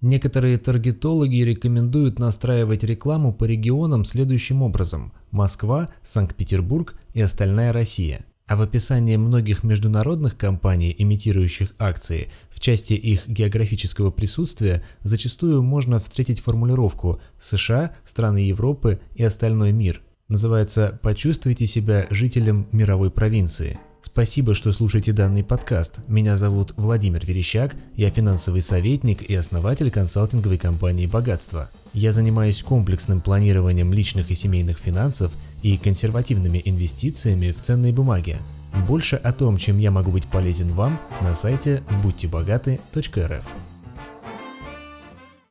Некоторые таргетологи рекомендуют настраивать рекламу по регионам следующим образом – Москва, Санкт-Петербург и остальная Россия. А в описании многих международных компаний, имитирующих акции, в части их географического присутствия зачастую можно встретить формулировку «США, страны Европы и остальной мир». Называется «Почувствуйте себя жителем мировой провинции». Спасибо, что слушаете данный подкаст. Меня зовут Владимир Верещак, я финансовый советник и основатель консалтинговой компании «Богатство». Я занимаюсь комплексным планированием личных и семейных финансов и консервативными инвестициями в ценные бумаги. Больше о том, чем я могу быть полезен вам, на сайте будьтебогаты.рф.